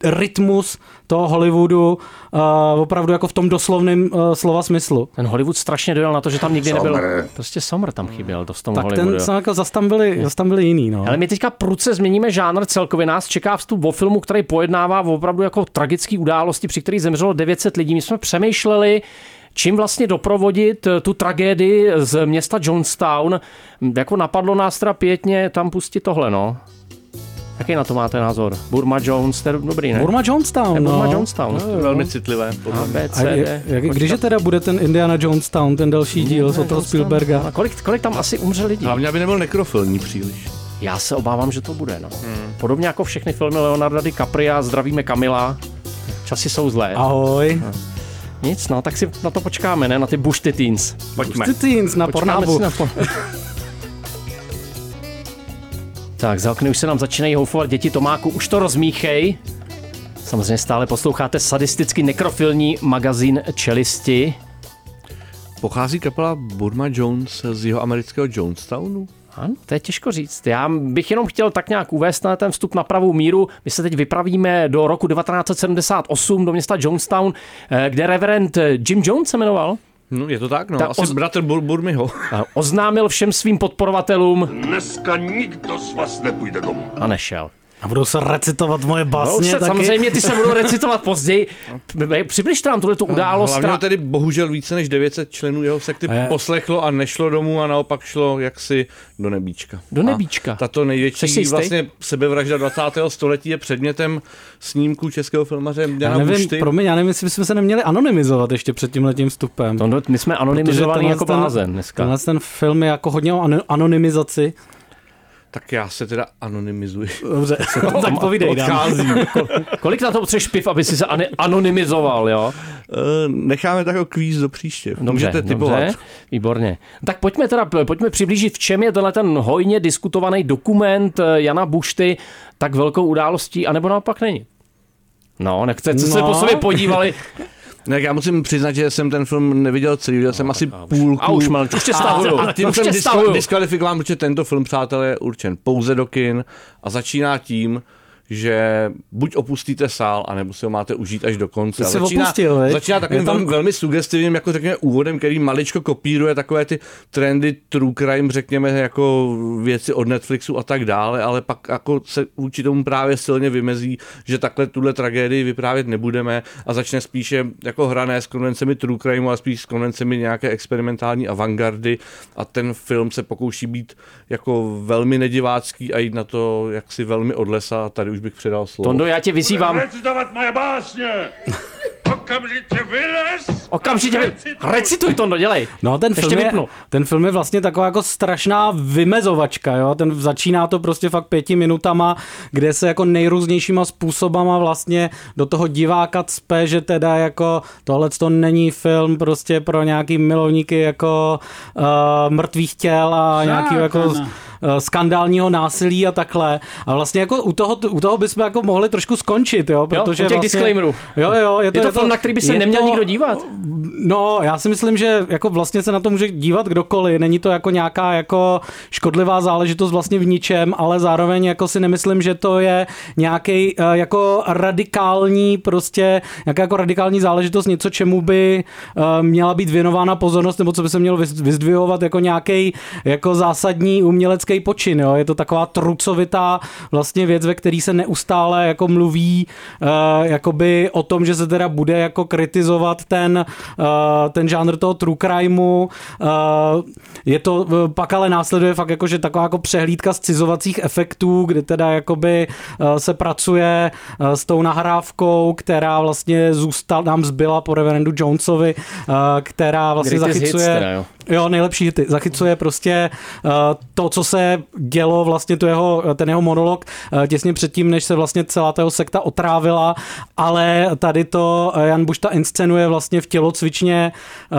rytmus toho Hollywoodu uh, opravdu jako v tom doslovném uh, slova smyslu. Ten Hollywood strašně dojel na to, že tam nikdy Sommer. nebyl. Prostě Sommer tam chyběl, to v tom Tak Hollywoodu. ten, jako zas tam byli, zas tam byli jiný, no. Ale my teďka prudce změníme žánr celkově. Nás čeká vstup o filmu, který pojednává o opravdu jako tragické události, při kterých zemřelo 900 lidí. My jsme přemýšleli, čím vlastně doprovodit eh, tu tragédii z města Jonestown. Jako napadlo nás teda pětně tam pustit tohle, no. Jaký na to máte názor? Burma Jones, to je dobrý, ne? Burma Jonestown, Ne, Burma no. Jonestown. Jo, jo. Velmi citlivé. Podle A, mě. A je, jak, když teda bude ten Indiana Jonestown, ten další díl od toho Jonestown. Spielberga? A kolik, kolik tam asi umře lidí? Hlavně, aby nebyl nekrofilní příliš. Já se obávám, že to bude, no. Podobně jako všechny filmy Leonarda DiCapria, zdravíme Kamila. Časy jsou zlé. Ahoj. Nic, no, tak si na to počkáme, ne? Na ty Bush Teens. Pojďme. Ty teens na Počkáme Pornhubu. si na to. tak, za okny už se nám začínají houfovat děti Tomáku, už to rozmíchej. Samozřejmě stále posloucháte sadisticky nekrofilní magazín Čelisti. Pochází kapela Burma Jones z jeho amerického Jonestownu? Ano, to je těžko říct. Já bych jenom chtěl tak nějak uvést na ten vstup na pravou míru. My se teď vypravíme do roku 1978 do města Jonestown, eh, kde reverend Jim Jones se jmenoval. No, je to tak, no. Ta Asi oz- bratr Bur- Burmiho. a Oznámil všem svým podporovatelům Dneska nikdo z vás nepůjde domů. a nešel. A budou se recitovat moje No, básně se, taky. samozřejmě ty se budou recitovat později. Přibližte nám tuhle tu událost. Hlavně tedy bohužel více než 900 členů jeho sekty A je- poslechlo a nešlo domů a naopak šlo jaksi do nebíčka. Do nebíčka. A tato největší vlastně sebevražda 20. století je předmětem snímku českého filmaře Já Jana nevím, Bušty. promiň, já nevím, jestli bychom se neměli anonymizovat ještě před tím vstupem. To, no, my jsme anonymizovaní Protože jako blázen dneska. tenhle ten film je jako hodně o ano- anonymizaci. Tak já se teda anonymizuji. Dobře, tak povídej. Kolik na to potřebuješ piv, aby si se ani- anonymizoval, jo? Eh, Necháme takový kvíz do příště. Dobře, Můžete typovat. dobře, výborně. Tak pojďme teda, pojďme přiblížit, v čem je tenhle ten hojně diskutovaný dokument eh, Jana Bušty tak velkou událostí, anebo naopak není. No, nechcete no. se No. po sobě podívali. Ne, já musím přiznat, že jsem ten film neviděl celý, viděl jsem asi půlku. A už, mal, už tě stahuju. A tím už jsem diskvalifikován, protože tento film, přátelé, je určen pouze do kin a začíná tím, že buď opustíte sál, anebo si ho máte užít až do konce. Ty jsi začíná, opustil, veď? začíná takovým tam- velmi, sugestivním, jako řekněme, úvodem, který maličko kopíruje takové ty trendy true crime, řekněme, jako věci od Netflixu a tak dále, ale pak jako se vůči tomu právě silně vymezí, že takhle tuhle tragédii vyprávět nebudeme a začne spíše jako hrané s konvencemi true crimeu a spíš s konvencemi nějaké experimentální avantgardy a ten film se pokouší být jako velmi nedivácký a jít na to jaksi velmi od lesa. Tady už bych předal slovo. Tondo, já tě vyzývám. Recitovat moje básně! Okamžitě vylez! Okamžitě, recituj Tondo, dělej. No, ten film, je, vypnu. ten film je vlastně taková jako strašná vymezovačka, jo? Ten začíná to prostě fakt pěti minutama, kde se jako nejrůznějšíma způsobama vlastně do toho diváka cpe, že teda jako tohle to není film prostě pro nějaký milovníky jako uh, mrtvých těl a nějaký jako eh, skandálního násilí a takhle. A vlastně jako u toho, u toho bychom jako mohli trošku skončit, jo, protože u těch vlastně, disclaimerů. Jo, jo, je to, Je to film, na který by se je neměl to- nikdo dívat. No, já si myslím, že jako vlastně se na to může dívat kdokoliv. Není to jako nějaká jako škodlivá záležitost vlastně v ničem, ale zároveň jako si nemyslím, že to je nějaký uh, jako radikální prostě, nějaká jako radikální záležitost, něco, čemu by uh, měla být věnována pozornost, nebo co by se mělo vyz- vyzdvihovat jako nějaký jako zásadní umělecký počin. Jo? Je to taková trucovitá vlastně věc, ve který se neustále jako mluví uh, jakoby o tom, že se teda bude jako kritizovat ten, ten žánr toho true crimeu. Uh, je to, uh, pak ale následuje fakt jako, že taková jako přehlídka scizovacích efektů, kdy teda jakoby se pracuje s tou nahrávkou, která vlastně zůstal, nám zbyla po reverendu Jonesovi, která vlastně Greatest hits zachycuje... teda, jo. Jo, nejlepší hity. Zachycuje prostě uh, to, co se dělo vlastně to jeho, ten jeho monolog eh, těsně předtím, než se vlastně celá ta sekta otrávila, ale tady to eh, Jan Bušta inscenuje vlastně v tělocvičně uh,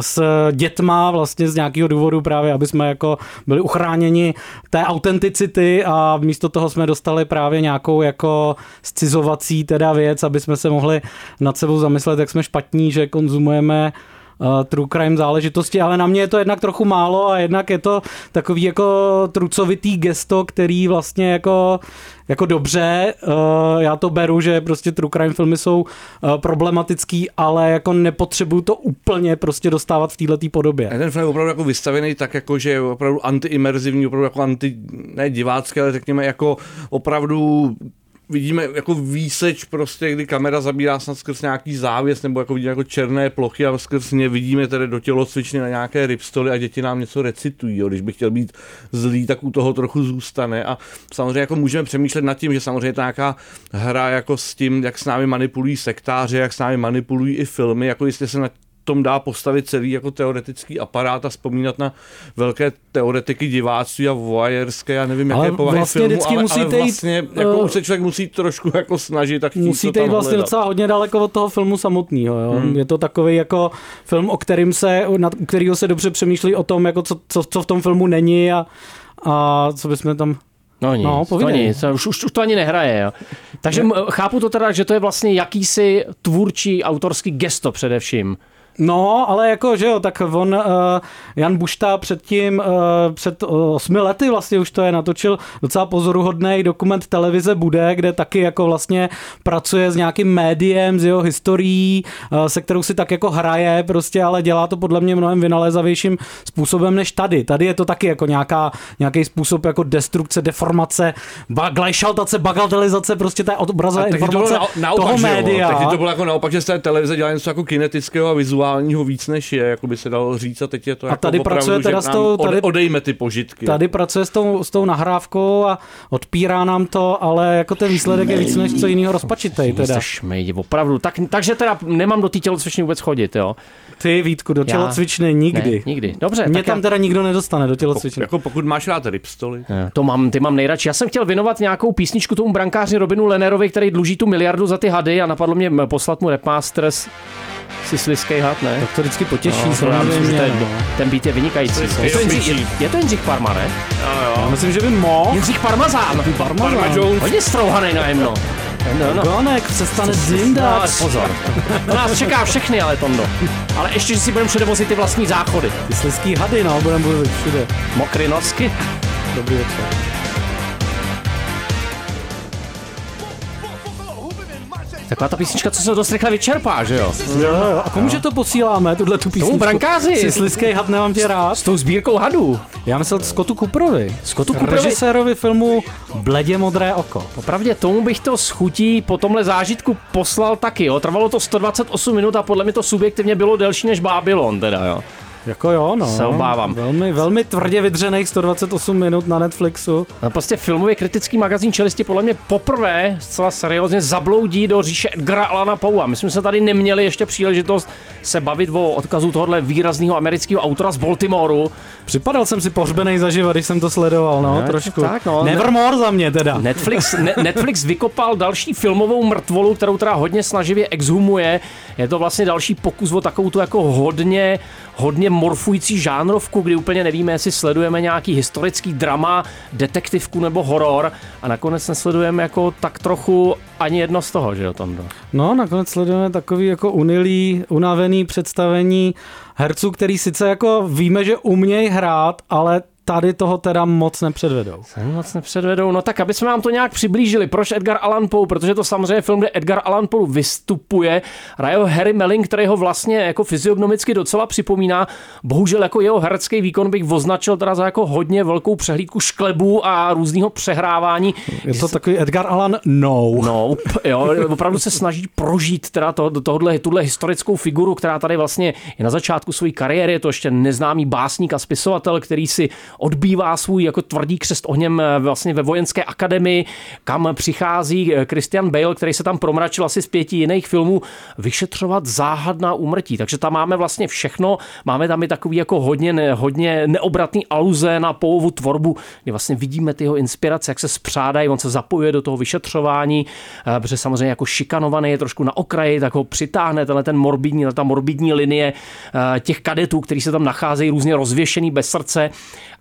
s dětma vlastně z nějakého důvodu právě, aby jsme jako byli uchráněni té autenticity a místo toho jsme dostali právě nějakou jako scizovací teda věc, aby jsme se mohli nad sebou zamyslet, jak jsme špatní, že konzumujeme uh, true crime záležitosti, ale na mě je to jednak trochu málo a jednak je to takový jako trucovitý gesto, který vlastně jako, jako dobře, uh, já to beru, že prostě true crime filmy jsou uh, problematický, ale jako nepotřebuju to úplně prostě dostávat v této podobě. A ten film je opravdu jako vystavený tak, jako, že je opravdu antiimerzivní, opravdu jako anti, ne divácký, ale řekněme jako opravdu vidíme jako výseč prostě, kdy kamera zabírá snad skrz nějaký závěs, nebo jako vidíme jako černé plochy a skrz ně vidíme tedy do tělocvičny na nějaké ripstoly a děti nám něco recitují. Jo. Když bych chtěl být zlý, tak u toho trochu zůstane a samozřejmě jako můžeme přemýšlet nad tím, že samozřejmě je to nějaká hra jako s tím, jak s námi manipulují sektáři, jak s námi manipulují i filmy, jako jestli se nad tom dá postavit celý jako teoretický aparát a vzpomínat na velké teoretiky diváctví a voajerské, já nevím, jaké povahy vlastně filmu, vždycky ale, musíte ale vlastně jít, jako uh, se člověk musí trošku jako snažit tak Musíte jít vlastně docela hodně daleko od toho filmu samotného. Jo? Hmm. Je to takový jako film, o kterým se, nad, u kterého se dobře přemýšlí o tom, jako co, co, co v tom filmu není a, a co bychom tam No nic, No, to nic, už, už, už to ani nehraje. Jo. Takže chápu to teda, že to je vlastně jakýsi tvůrčí autorský gesto především. No, ale jako, že jo, tak on, uh, Jan Bušta předtím, uh, před uh, osmi lety vlastně už to je, natočil docela pozoruhodný dokument Televize bude, kde taky jako vlastně pracuje s nějakým médiem, s jeho historií, uh, se kterou si tak jako hraje prostě, ale dělá to podle mě mnohem vynalézavějším způsobem než tady. Tady je to taky jako nějaká, nějaký způsob jako destrukce, deformace, glajšaltace, bagatelizace prostě té obrazové to informace na, naopak, toho média. Taky to bylo jako naopak, že z té televize dělá něco jako kinetického a vizuálního víc než je, jako by se dalo říct a teď je to A jako tady opravdu, pracuje teda že s tou- tady- ode, odejme ty požitky. Tady pracuje s tou, s tou nahrávkou a odpírá nám to, ale jako ten výsledek je víc než co jiného rozpačitej teda. Šmejdi, opravdu. Tak, takže teda nemám do té tělocvičny vůbec chodit, jo? Ty Vítku, do tělocvičny nikdy. Ne, nikdy. Dobře. Mě tam já- teda nikdo nedostane do tělocvičny. Jako pokud máš rád ripstoly. To mám, ty mám nejradši. Já jsem chtěl věnovat nějakou písničku tomu brankáři Robinu Lenerovi, který dluží tu miliardu za ty hady a napadlo mě poslat mu Repmasters Siciliský had, ne? Tak to vždycky potěší, No, to samozřejmě. no. ten beat je vynikající. Je to, Jindřich, je, je to Jindřich Parma, ne? Já myslím, že by mohl. Jindřich Parmazán. Parmazán. Hodně strouhanej na jemno. No, no. Gonek, přestane No, ale zindat. pozor. To nás čeká všechny, ale Tondo. Ale ještě, že si budeme všude vozit ty vlastní záchody. Ty slizký hady, no, budeme mluvit všude. Mokrý nosky. Dobrý večer. Taková ta písnička, co se dost rychle vyčerpá, že jo? Jo, jo. A komu že to posíláme, tuhle tu písničku? brankáři. Si slizký had, nemám tě rád. S tou sbírkou hadů. Já myslel Scottu Cooperovi. Scottu Cooperovi. Režisérovi filmu Bledě modré oko. Popravdě tomu bych to s chutí po tomhle zážitku poslal taky, jo. Trvalo to 128 minut a podle mě to subjektivně bylo delší než Babylon, teda, jo. Jako jo, no. Se obávám. Velmi, velmi tvrdě vydřených 128 minut na Netflixu. No prostě filmový kritický magazín Čelisti podle mě poprvé zcela seriózně zabloudí do říše Edgara Alana Poua. My jsme se tady neměli ještě příležitost se bavit o odkazu tohohle výrazného amerického autora z Baltimoru. Připadal jsem si pohřbený zaživa, když jsem to sledoval, no, Ne, trošku. tak, no. Nevermore za mě teda. Netflix, ne, Netflix vykopal další filmovou mrtvolu, kterou teda hodně snaživě exhumuje. Je to vlastně další pokus o takovou tu jako hodně, hodně morfující žánrovku, kdy úplně nevíme, jestli sledujeme nějaký historický drama, detektivku nebo horor a nakonec nesledujeme jako tak trochu ani jedno z toho, že jo, Tondo? No, nakonec sledujeme takový jako unilý, unavený představení herců, který sice jako víme, že umějí hrát, ale tady toho teda moc nepředvedou. Se moc nepředvedou. No tak, aby jsme vám to nějak přiblížili. Proč Edgar Allan Poe? Protože to samozřejmě film, kde Edgar Allan Poe vystupuje. Hraje ho Harry Melling, který ho vlastně jako fyziognomicky docela připomíná. Bohužel jako jeho herecký výkon bych označil teda za jako hodně velkou přehlídku šklebů a různého přehrávání. Je to takový Edgar Allan No. No, jo, opravdu se snaží prožít teda to, tohle, tuhle historickou figuru, která tady vlastně je na začátku své kariéry, je to ještě neznámý básník a spisovatel, který si odbývá svůj jako tvrdý křest ohněm eh, vlastně ve vojenské akademii, kam přichází eh, Christian Bale, který se tam promračil asi z pěti jiných filmů, vyšetřovat záhadná úmrtí. Takže tam máme vlastně všechno. Máme tam i takový jako hodně, hodně neobratný aluze na Pouovu tvorbu, kdy vlastně vidíme ty jeho inspirace, jak se spřádají, on se zapojuje do toho vyšetřování, eh, protože samozřejmě jako šikanovaný je trošku na okraji, tak ho přitáhne tenhle ten morbidní, ta morbidní linie těch kadetů, kteří se tam nacházejí různě rozvěšený bez srdce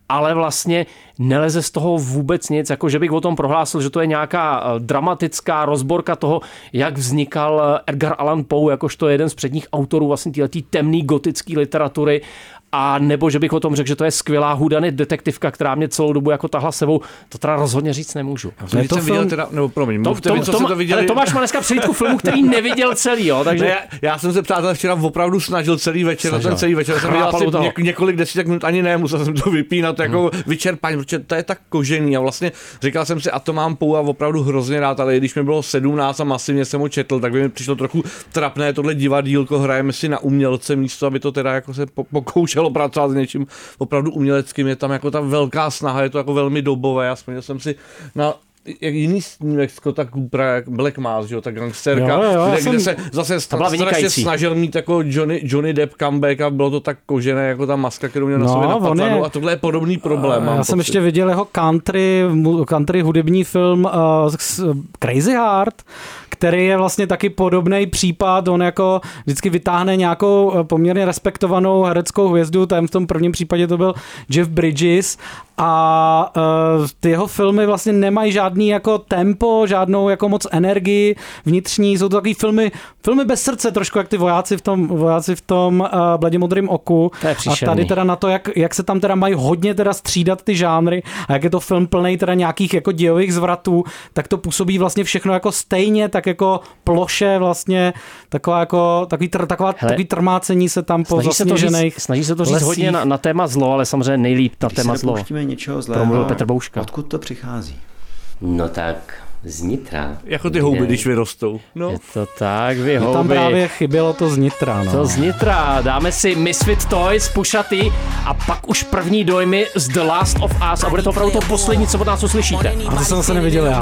ale vlastně neleze z toho vůbec nic, jako že bych o tom prohlásil, že to je nějaká eh, dramatická rozborka toho, jak vznikal eh, Edgar Allan Poe, jakožto jeden z předních autorů vlastně této temné gotické literatury a nebo že bych o tom řekl, že to je skvělá hudany detektivka, která mě celou dobu jako tahla sebou, to teda rozhodně říct nemůžu. Já jsem to film... viděl teda, nebo promiň, to, to, co to, to viděli. Ale Tomáš má dneska přehlídku filmu, který neviděl celý, jo, takže... Ne, já, já, jsem se přátelé včera opravdu snažil celý večer, snažil. ten celý večer jsem viděl asi něk, několik desítek minut, ani ne, musel jsem to vypínat jako hmm. vyčerpání, protože to je tak kožený a vlastně říkal jsem si, a to mám pou a opravdu hrozně rád, ale když mi bylo 17 a masivně jsem ho četl, tak by mi přišlo trochu trapné tohle divadílko, hrajeme si na umělce místo, aby to teda jako se pokoušelo pracovat s něčím opravdu uměleckým, je tam jako ta velká snaha, je to jako velmi dobové, vzpomněl jsem si na jak jiný snímek Scotta Coopera, jak Black Mass, že jo, ta gangsterka, jo, jo, kde, jsem, kde, se zase strašně snažil mít jako Johnny, Johnny Depp comeback a bylo to tak kožené, jako ta maska, kterou měl na no, sobě na a tohle je podobný problém. Já jsem pocit. ještě viděl jeho country, country hudební film uh, Crazy Heart, který je vlastně taky podobný případ. On jako vždycky vytáhne nějakou eh, poměrně respektovanou hereckou hvězdu, tam v tom prvním případě to byl Jeff Bridges a uh, ty jeho filmy vlastně nemají žádný jako tempo, žádnou jako moc energii vnitřní, jsou to takový filmy, filmy bez srdce, trošku jak ty vojáci v tom, vojáci v tom uh, bledě modrým oku. To je a tady teda na to, jak, jak se tam teda mají hodně teda střídat ty žánry a jak je to film plný teda nějakých jako dějových zvratů, tak to působí vlastně všechno jako stejně, tak jako ploše vlastně, taková jako, takový, tr, taková, Hele, takový trmácení se tam po zasněžených Snaží se to říct lesích. hodně na, na téma zlo, ale samozřejmě nejlíp na Když téma zlo. Něčeho zlého, Promluvil Petr Bouška. Odkud to přichází? No tak z Nitra. Jako ty houby, když vyrostou. No. Je to tak, vy houby. Tam právě chybělo to z Nitra. No. To z Nitra. Dáme si Misfit Toys, Pušaty a pak už první dojmy z The Last of Us a bude to opravdu to poslední, co od nás uslyšíte. A to jsem zase neviděl já.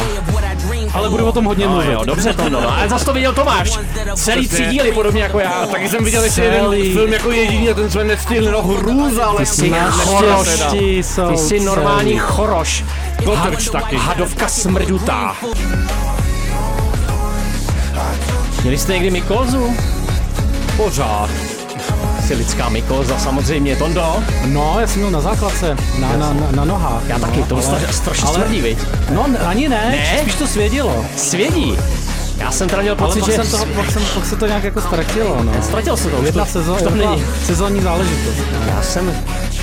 Ale budu o tom hodně mluvit. No jo, dobře to no. Ale zase to viděl Tomáš. Celý tři díly, podobně jako já. Taky jsem viděl ještě jeden film jako jediný a ten jsme nestihl, no hrůza, ale ty jsi choroš, ty jsi normální choroš. Kotrč taky. Hadovka smrdutá. Měli jste někdy mykózu? Pořád. Jsi lidská mykoza, samozřejmě. Tondo? No, já jsem měl na základce, na, na, na, na nohách. Já no, taky, to ale, strašně ale, smrdí, viď? No, ani ne, ne, spíš to svědilo. Svědí? Já jsem teda měl pocit, že... Jsem toho, pak, jsem, pak se to nějak jako ztratilo, no. Ztratil se to. Jedna není. sezónní záležitost. Já jsem,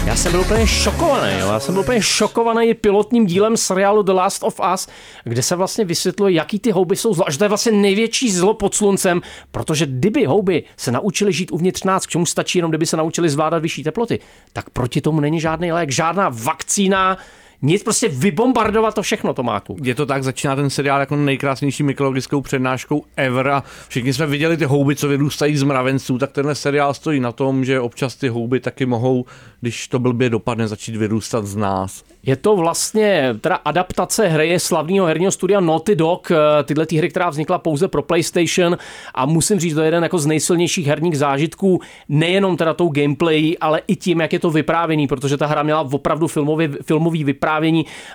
já jsem byl úplně šokovaný, jo. Já jsem byl úplně šokovaný pilotním dílem seriálu The Last of Us, kde se vlastně vysvětluje, jaký ty houby jsou zlo. A že to je vlastně největší zlo pod sluncem, protože kdyby houby se naučili žít uvnitř nás, k čemu stačí jenom, kdyby se naučili zvládat vyšší teploty, tak proti tomu není žádný lék, žádná vakcína, nic, prostě vybombardovat to všechno, Tomáku. Je to tak, začíná ten seriál jako nejkrásnější mykologickou přednáškou ever a všichni jsme viděli ty houby, co vyrůstají z mravenců, tak tenhle seriál stojí na tom, že občas ty houby taky mohou, když to blbě dopadne, začít vyrůstat z nás. Je to vlastně teda adaptace hry slavného herního studia Naughty Dog, eh, tyhle ty hry, která vznikla pouze pro PlayStation a musím říct, to je jeden jako z nejsilnějších herních zážitků, nejenom teda tou gameplay, ale i tím, jak je to vyprávěný, protože ta hra měla opravdu filmový, filmový vyprávění,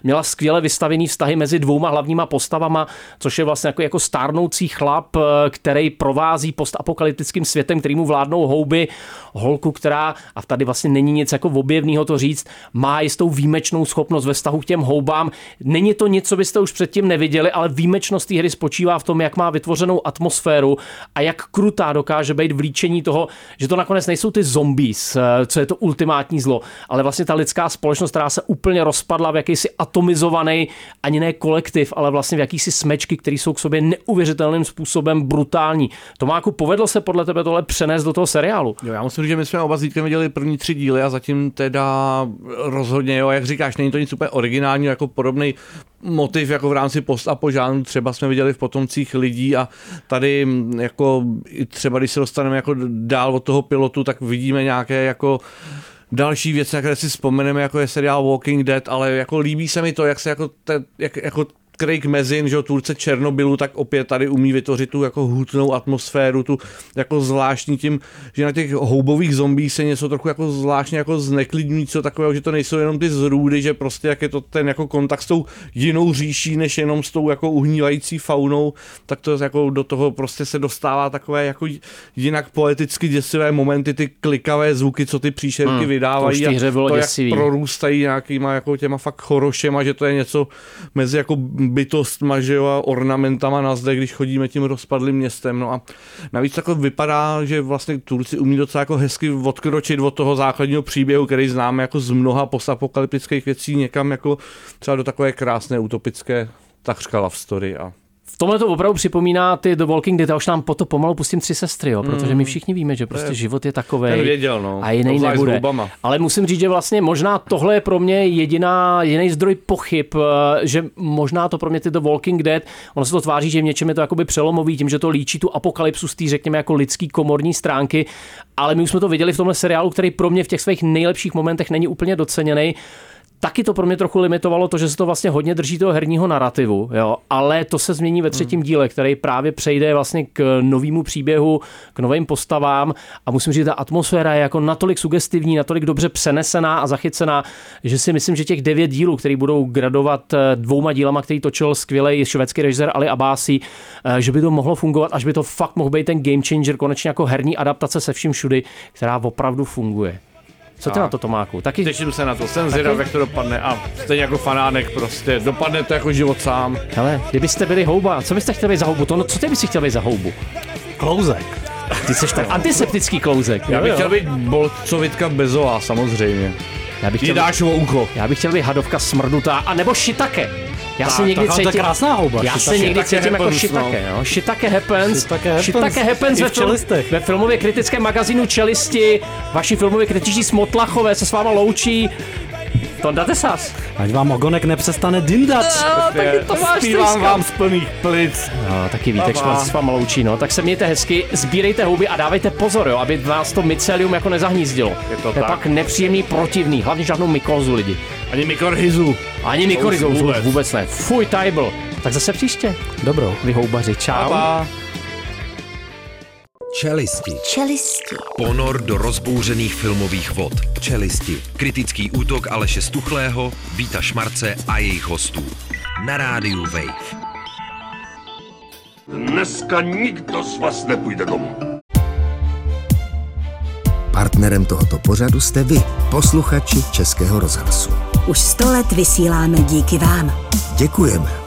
měla skvěle vystavený vztahy mezi dvouma hlavníma postavama, což je vlastně jako, jako stárnoucí chlap, eh, který provází postapokalyptickým světem, který mu vládnou houby, holku, která, a tady vlastně není nic jako objevného to říct, má jistou výjimečnou schopnost ve vztahu k těm houbám. Není to nic, co byste už předtím neviděli, ale výjimečnost té hry spočívá v tom, jak má vytvořenou atmosféru a jak krutá dokáže být v líčení toho, že to nakonec nejsou ty zombies, eh, co je to ultimátní zlo, ale vlastně ta lidská společnost, která se úplně rozpadla v jakýsi atomizovaný, ani ne kolektiv, ale vlastně v jakýsi smečky, které jsou k sobě neuvěřitelným způsobem brutální. Tomáku, povedlo se podle tebe tohle přenést do toho seriálu? Jo, já musím říct, že my jsme oba s viděli první tři díly a zatím teda rozhodně, jo, jak říkáš, není to nic úplně originální, jako podobný motiv jako v rámci post a požánu třeba jsme viděli v potomcích lidí a tady jako třeba když se dostaneme jako dál od toho pilotu, tak vidíme nějaké jako další věci, na které si vzpomeneme, jako je seriál Walking Dead, ale jako líbí se mi to, jak se jako, te, jak, jako Craig Mezin, že tvůrce Černobylu, tak opět tady umí vytvořit tu jako hutnou atmosféru, tu jako zvláštní tím, že na těch houbových zombí se něco trochu jako zvláštně jako zneklidňujícího takového, že to nejsou jenom ty zrůdy, že prostě jak je to ten jako kontakt s tou jinou říší, než jenom s tou jako uhnívající faunou, tak to jako do toho prostě se dostává takové jako jinak poeticky děsivé momenty, ty klikavé zvuky, co ty příšerky Hmm, vydávají to už bylo to, jak prorůstají nějakýma jako těma fakt chorošema, že to je něco mezi jako bytostma, že jo, a ornamentama na zde, když chodíme tím rozpadlým městem. No a navíc takhle vypadá, že vlastně Turci umí docela jako hezky odkročit od toho základního příběhu, který známe jako z mnoha postapokalyptických věcí někam jako třeba do takové krásné utopické takřka love story a V tomhle to opravdu připomíná ty The Walking Dead, a už nám po to pomalu pustím tři sestry, jo, protože my Mm. všichni víme, že prostě je- život je takový no. a jiný Obzvlášť nebude. Ale musím říct, že vlastně možná tohle je pro mě jediná, jediný zdroj pochyb, eh, že možná to pro mě ty The Walking Dead, ono se to tváří, že v něčem je to jakoby přelomový, tím, že to líčí tu apokalypsu z té, řekněme, jako lidský komorní stránky, ale my už jsme to viděli v tomhle seriálu, který pro mě v těch svých nejlepších momentech není úplně doceněný. Taky to pro mě trochu limitovalo to, že se to vlastně hodně drží toho herního narrativu, jo, ale to se změní ve třetím díle, který právě přejde vlastně k novému příběhu, k novým postavám a musím říct, ta atmosféra je jako natolik sugestivní, natolik dobře přenesená a zachycená, že si myslím, že těch devět dílů, který budou gradovat eh, dvouma dílama, který točil skvělý švédský režisér Ali Abasi, eh, že by to mohlo fungovat, až by to fakt mohl být ten game changer, konečně jako herní adaptace se vším všudy, která opravdu funguje. Co ty na to, Tomáku? Taky Těším se na to, jsem zvědav, jak to dopadne a stejně jako fanánek prostě, dopadne to jako život sám. Hele, kdybyste byli houba, co byste chtěli za houbu? To, no, co ty bys si chtěl být za houbu? Klouzek. Ty jsi tak antiseptický klouzek. Já bych jo. chtěl být bolcovitka bezová, samozřejmě. Já bych chtěl, Jidášovo ucho. já bych chtěl být hadovka smrdutá, a nebo šitake. Já se někdy tak, ale to je cítím, krásná houba, já se někdy cítím jako happens, šitake, jo. Šitake happens. Shiitake happens. Shiitake happens ve, film, ve filmově kritickém magazínu Čelisti. Vaši filmově kritičtí Smotlachové se s váma loučí. Tonda Tesas. Ať vám ogonek nepřestane dindat. taky to máš Zpívám vám z plných plic. No, taky Baba. Šmart se s váma loučí, no. Tak se mějte hezky, sbírejte houby a dávejte pozor, jo, aby vás to mycelium jako nezahnízdilo. Je to to je tak. pak nepříjemný, protivný, hlavně žádnou mykózu lidi. Ani mikorhizu. Ani mykorizu, už vůbec. vůbec. vůbec ne. Fuj, tajbl. Tak zase příště. Dobrou. Vy houbaři, čau. Pa. Čelisti. Čelisti. Ponor do rozbouřených filmových vod. Čelisti. Kritický útok Aleše Stuchlého, Víta Šmarce a jejich hostů. Na rádiu Wave. Dneska nikdo z vás nepůjde domů. Partnerem tohoto pořadu jste vy, posluchači Českého rozhlasu. Už sto let vysíláme díky vám. Děkujeme.